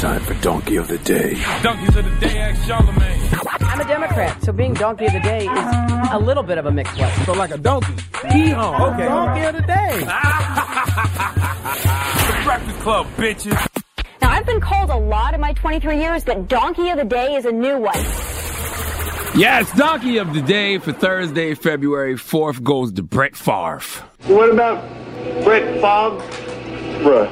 time for Donkey of the Day. Donkeys of the Day, ask Charlemagne. I'm a Democrat, so being donkey of the day is a little bit of a mixed blessing. So like a donkey. Hee-haw. Oh, okay. Donkey of the day. the Breakfast Club, bitches. Now, I've been called a lot in my 23 years, but donkey of the day is a new one. Yes, donkey of the day for Thursday, February 4th goes to Brett Favre. What about Brett Favre?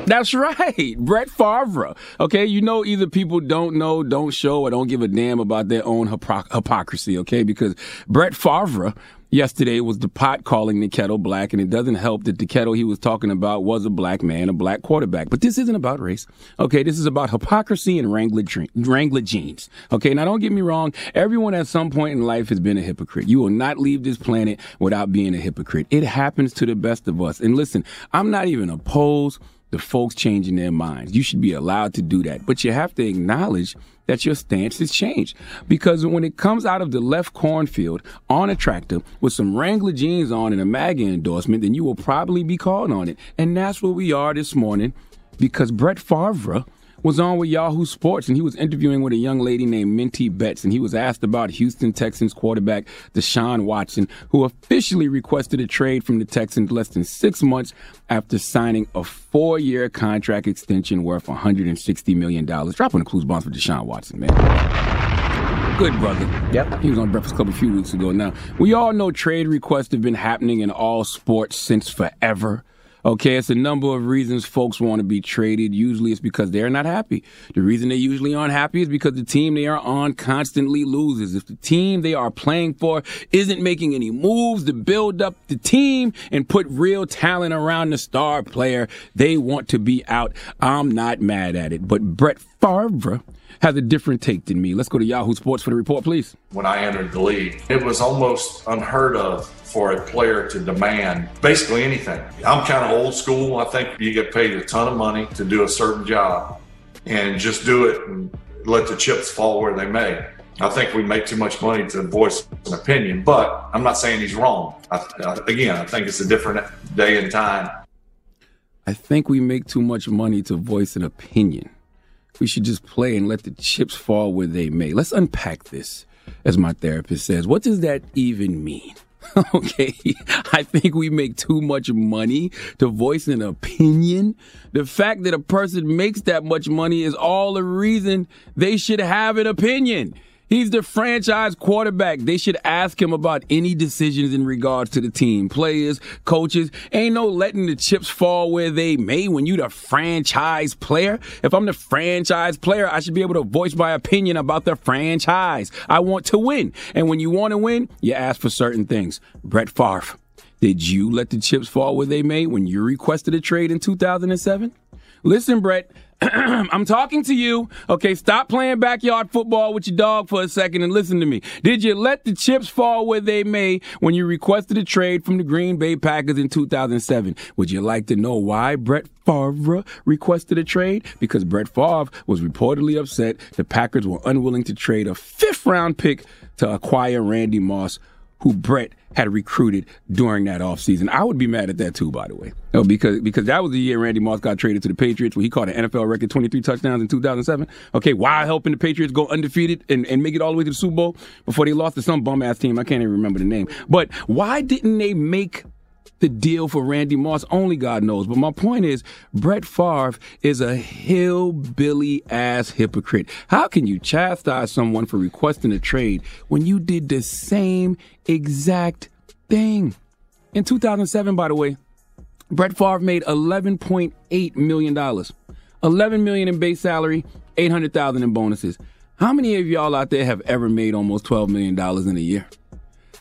That's right, Brett Favre. Okay, you know either people don't know, don't show, or don't give a damn about their own hypocr- hypocrisy. Okay, because Brett Favre yesterday was the pot calling the kettle black, and it doesn't help that the kettle he was talking about was a black man, a black quarterback. But this isn't about race. Okay, this is about hypocrisy and Wrangler, dream, Wrangler jeans. Okay, now don't get me wrong. Everyone at some point in life has been a hypocrite. You will not leave this planet without being a hypocrite. It happens to the best of us. And listen, I'm not even opposed the folks changing their minds. You should be allowed to do that. But you have to acknowledge that your stance has changed. Because when it comes out of the left cornfield on a tractor with some Wrangler jeans on and a MAGA endorsement, then you will probably be called on it. And that's where we are this morning because Brett Favre was on with Yahoo Sports and he was interviewing with a young lady named Minty Betts and he was asked about Houston Texans quarterback Deshaun Watson, who officially requested a trade from the Texans less than six months after signing a four-year contract extension worth $160 million. Dropping the clues bombs for Deshaun Watson, man. Good brother. Yep. He was on Breakfast Club a few weeks ago. Now, we all know trade requests have been happening in all sports since forever. Okay, it's a number of reasons folks want to be traded. Usually it's because they're not happy. The reason they usually aren't happy is because the team they are on constantly loses. If the team they are playing for isn't making any moves to build up the team and put real talent around the star player, they want to be out. I'm not mad at it. But Brett Favre has a different take than me. Let's go to Yahoo Sports for the report, please. When I entered the league, it was almost unheard of for a player to demand basically anything. I'm kind of old school. I think you get paid a ton of money to do a certain job and just do it and let the chips fall where they may. I think we make too much money to voice an opinion, but I'm not saying he's wrong. I, again, I think it's a different day and time. I think we make too much money to voice an opinion. We should just play and let the chips fall where they may. Let's unpack this, as my therapist says. What does that even mean? okay, I think we make too much money to voice an opinion. The fact that a person makes that much money is all the reason they should have an opinion. He's the franchise quarterback. They should ask him about any decisions in regards to the team, players, coaches. Ain't no letting the chips fall where they may when you the franchise player. If I'm the franchise player, I should be able to voice my opinion about the franchise. I want to win. And when you want to win, you ask for certain things. Brett Favre, did you let the chips fall where they may when you requested a trade in 2007? Listen, Brett, I'm talking to you. Okay, stop playing backyard football with your dog for a second and listen to me. Did you let the chips fall where they may when you requested a trade from the Green Bay Packers in 2007? Would you like to know why Brett Favre requested a trade? Because Brett Favre was reportedly upset the Packers were unwilling to trade a fifth round pick to acquire Randy Moss who Brett had recruited during that offseason. I would be mad at that too, by the way. No, because because that was the year Randy Moss got traded to the Patriots where he caught an NFL record 23 touchdowns in 2007. Okay, why helping the Patriots go undefeated and, and make it all the way to the Super Bowl before they lost to some bum ass team. I can't even remember the name. But why didn't they make the deal for Randy Moss, only God knows. But my point is, Brett Favre is a hillbilly ass hypocrite. How can you chastise someone for requesting a trade when you did the same exact thing? In 2007, by the way, Brett Favre made 11.8 million dollars, 11 million in base salary, 800,000 in bonuses. How many of y'all out there have ever made almost 12 million dollars in a year?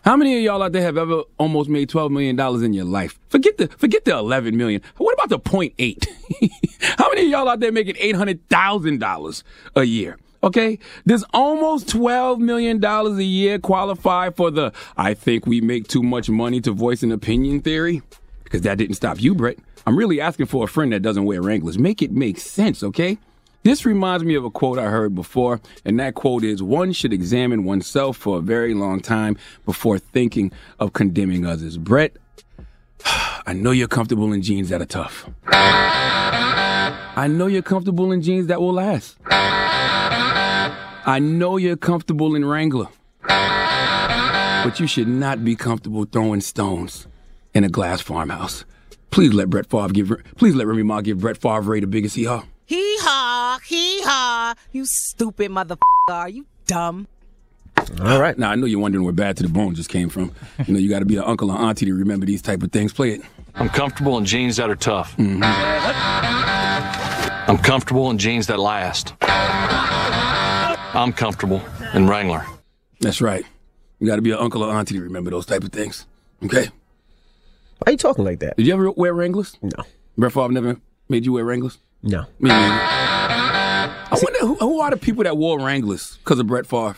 How many of y'all out there have ever almost made twelve million dollars in your life? Forget the forget the eleven million. What about the point eight? How many of y'all out there making eight hundred thousand dollars a year? Okay, does almost twelve million dollars a year qualify for the "I think we make too much money to voice an opinion" theory? Because that didn't stop you, Brett. I'm really asking for a friend that doesn't wear Wranglers. Make it make sense, okay? This reminds me of a quote I heard before, and that quote is one should examine oneself for a very long time before thinking of condemning others. Brett, I know you're comfortable in jeans that are tough. I know you're comfortable in jeans that will last. I know you're comfortable in Wrangler. But you should not be comfortable throwing stones in a glass farmhouse. Please let Brett Favre give please let Remy Ma give Brett Favre the biggest hee haw. Hee haw, hee haw. You stupid motherfucker. Are you dumb? All right. Now I know you're wondering where Bad to the Bone just came from. You know, you got to be an uncle or auntie to remember these type of things. Play it. I'm comfortable in jeans that are tough. Mm-hmm. I'm comfortable in jeans that last. I'm comfortable in Wrangler. That's right. You got to be an uncle or auntie to remember those type of things. Okay. Why are you talking like that? Did you ever wear Wranglers? No. Brett Favre never made you wear Wranglers? No. Me neither. I wonder who, who are the people that wore Wranglers because of Brett Favre?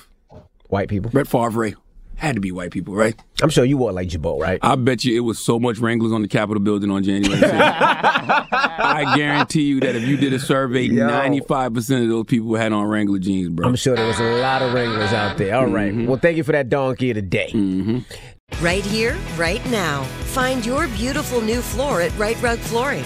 White people. Brett Favre. Had to be white people, right? I'm sure you wore like Jabot, right? I bet you it was so much Wranglers on the Capitol building on January 6th. I guarantee you that if you did a survey, Yo. 95% of those people had on Wrangler jeans, bro. I'm sure there was a lot of Wranglers out there. All right. Mm-hmm. Well, thank you for that donkey of the day. Right here, right now. Find your beautiful new floor at Rite Rug Flooring.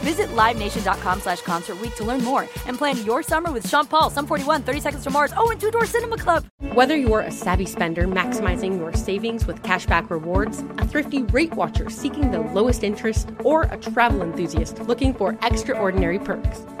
Visit LiveNation.com slash Concert to learn more and plan your summer with Sean Paul, Sum 41, 30 Seconds to Mars, oh, and Two Door Cinema Club. Whether you're a savvy spender maximizing your savings with cashback rewards, a thrifty rate watcher seeking the lowest interest, or a travel enthusiast looking for extraordinary perks,